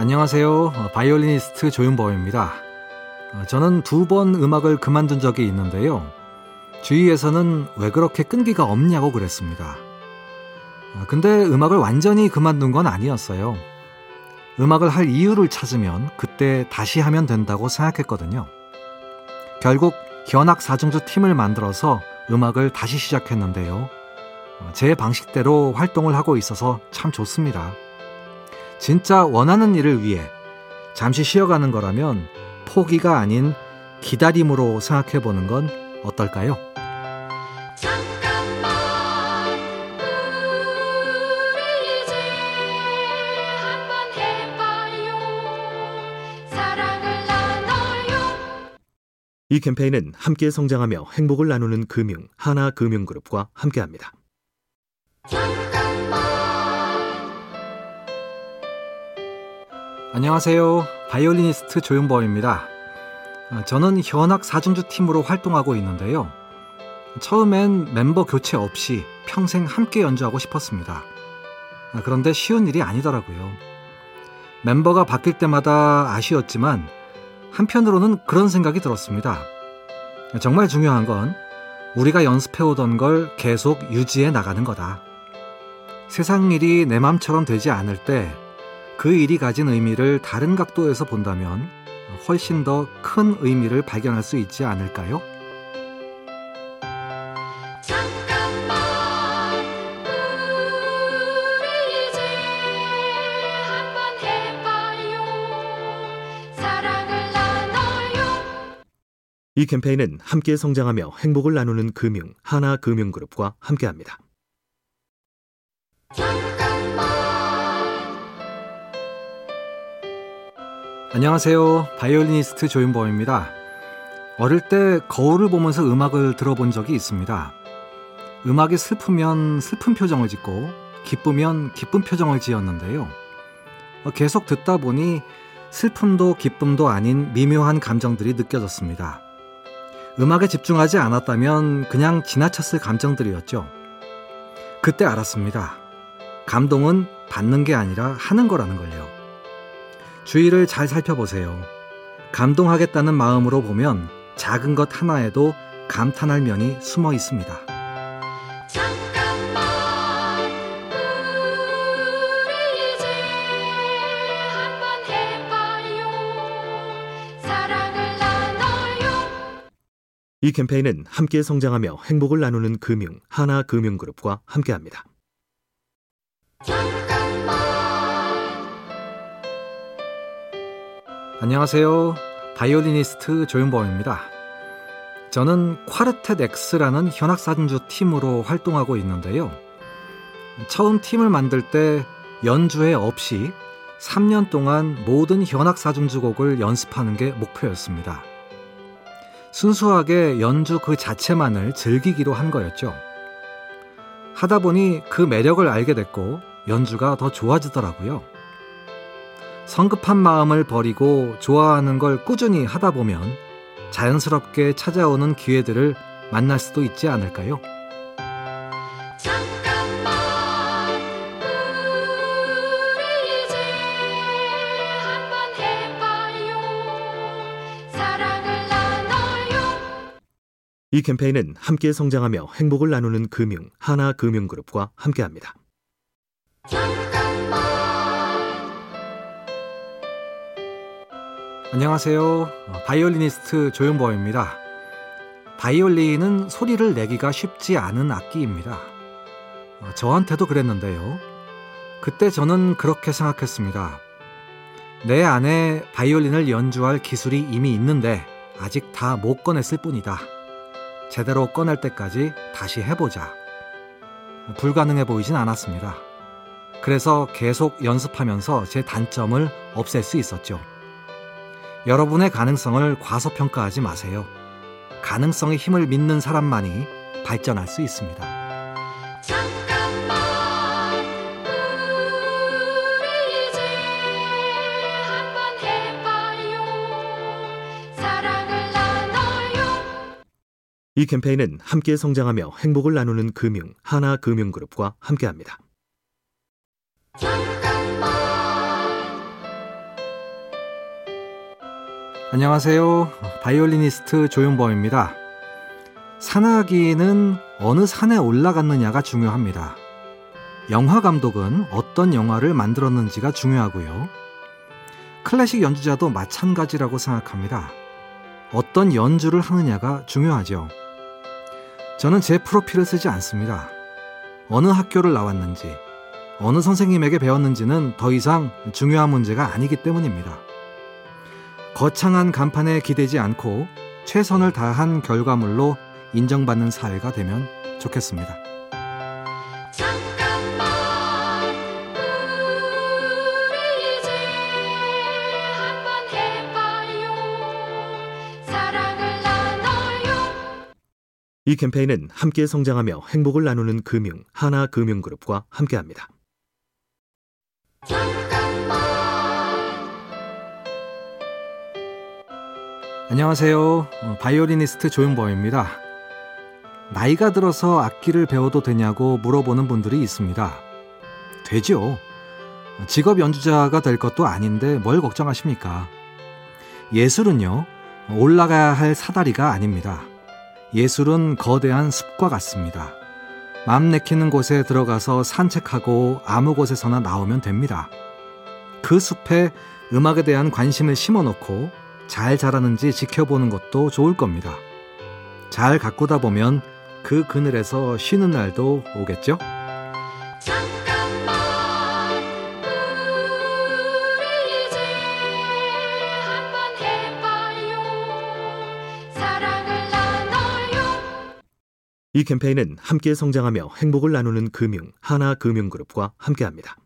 안녕하세요. 어, 바이올리니스트 조윤범입니다. 어, 저는 두 번 음악을 그만둔 적이 있는데요. 주위에서는 왜 그렇게 끈기가 없냐고 그랬습니다. 어, 근데 음악을 완전히 그만둔 건 아니었어요. 음악을 할 이유를 찾으면 그때 다시 하면 된다고 생각했거든요. 결국 현악 사중주 팀을 만들어서 음악을 다시 시작했는데요. 제 방식대로 활동을 하고 있어서 참 좋습니다. 진짜 원하는 일을 위해 잠시 쉬어가는 거라면 포기가 아닌 기다림으로 생각해 보는 건 어떨까요? 이 캠페인은 함께 성장하며 행복을 나누는 금융 하나금융그룹과 함께합니다. 안녕하세요. 바이올리니스트 조윤범입니다. 어, 저는 현악 사중주 팀으로 활동하고 있는데요. 처음엔 멤버 교체 없이 평생 함께 연주하고 싶었습니다. 아, 그런데 쉬운 일이 아니더라고요. 멤버가 바뀔 때마다 아쉬웠지만 한편으로는 그런 생각이 들었습니다. 정말 중요한 건 우리가 연습해오던 걸 계속 유지해 나가는 거다. 세상 일이 내 맘처럼 되지 않을 때 그 일이 가진 의미를 다른 각도에서 본다면 훨씬 더 큰 의미를 발견할 수 있지 않을까요? 이 캠페인은 함께 성장하며 행복을 나누는 금융 하나금융그룹과 함께합니다. 안녕하세요. 바이올리니스트 조윤범입니다. 어릴 때 거울을 보면서 음악을 들어본 적이 있습니다. 음악이 슬프면 슬픈 표정을 짓고 기쁘면 기쁜 표정을 지었는데요. 계속 듣다 보니 슬픔도 기쁨도 아닌 미묘한 감정들이 느껴졌습니다. 음악에 집중하지 않았다면 그냥 지나쳤을 감정들이었죠. 그때 알았습니다. 감동은 받는 게 아니라 하는 거라는 걸요. 주위를 잘 살펴보세요. 감동하겠다는 마음으로 보면 작은 것 하나에도 감탄할 면이 숨어 있습니다. 이 캠페인은 함께 성장하며 행복을 나누는 금융 하나금융그룹과 함께합니다. 안녕하세요. 바이올리니스트 조윤범입니다. 저는 Quartet X라는 현악사중주 팀으로 활동하고 있는데요. 처음 팀을 만들 때 연주회 없이 3년 동안 모든 현악사중주곡을 연습하는 게 목표였습니다. 순수하게 연주 그 자체만을 즐기기로 한 거였죠. 하다 보니 그 매력을 알게 됐고 연주가 더 좋아지더라고요. 성급한 마음을 버리고 좋아하는 걸 꾸준히 하다 보면 자연스럽게 찾아오는 기회들을 만날 수도 있지 않을까요? 이 캠페인은 함께 성장하며 행복을 나누는 금융 하나금융그룹과 함께합니다. 안녕하세요. 바이올리니스트 조윤범입니다. 바이올린은 소리를 내기가 쉽지 않은 악기입니다. 저한테도 그랬는데요. 그때 저는 그렇게 생각했습니다. 내 안에 바이올린을 연주할 기술이 이미 있는데 아직 다 못 꺼냈을 뿐이다. 제대로 꺼낼 때까지 다시 해보자. 불가능해 보이진 않았습니다. 그래서 계속 연습하면서 제 단점을 없앨 수 있었죠. 여러분의 가능성을 과소평가하지 마세요. 가능성의 힘을 믿는 사람만이 발전할 수 있습니다. 이 캠페인은 함께 성장하며 행복을 나누는 금융 하나금융그룹과 함께합니다. 안녕하세요. 바이올리니스트 조윤범입니다. 산악인은 어느 산에 올라갔느냐가 중요합니다. 영화 감독은 어떤 영화를 만들었는지가 중요하고요. 클래식 연주자도 마찬가지라고 생각합니다. 어떤 연주를 하느냐가 중요하죠. 저는 제 프로필을 쓰지 않습니다. 어느 학교를 나왔는지, 어느 선생님에게 배웠는지는 더 이상 중요한 문제가 아니기 때문입니다. 거창한 간판에 기대지 않고 최선을 다한 결과물로 인정받는 사회가 되면 좋겠습니다. 잠깐만 우리 이제 한번 해봐요 사랑을 나눠요 이 캠페인은 함께 성장하며 행복을 나누는 금융 하나금융그룹과 함께합니다. 안녕하세요. 어, 바이올리니스트 조윤범입니다. 나이가 들어서 악기를 배워도 되냐고 물어보는 분들이 있습니다. 되죠. 직업 연주자가 될 것도 아닌데 뭘 걱정하십니까? 예술은요, 올라가야 할 사다리가 아닙니다. 예술은 거대한 숲과 같습니다. 맘 내키는 곳에 들어가서 산책하고 아무 곳에서나 나오면 됩니다. 그 숲에 음악에 대한 관심을 심어 놓고 잘 자라는지 지켜보는 것도 좋을 겁니다. 잘 가꾸다 보면 그 그늘에서 쉬는 날도 오겠죠? 잠깐만 우리 이제 한번 해봐요 사랑을 나눠요 이 캠페인은 함께 성장하며 행복을 나누는 금융 하나금융그룹과 함께합니다.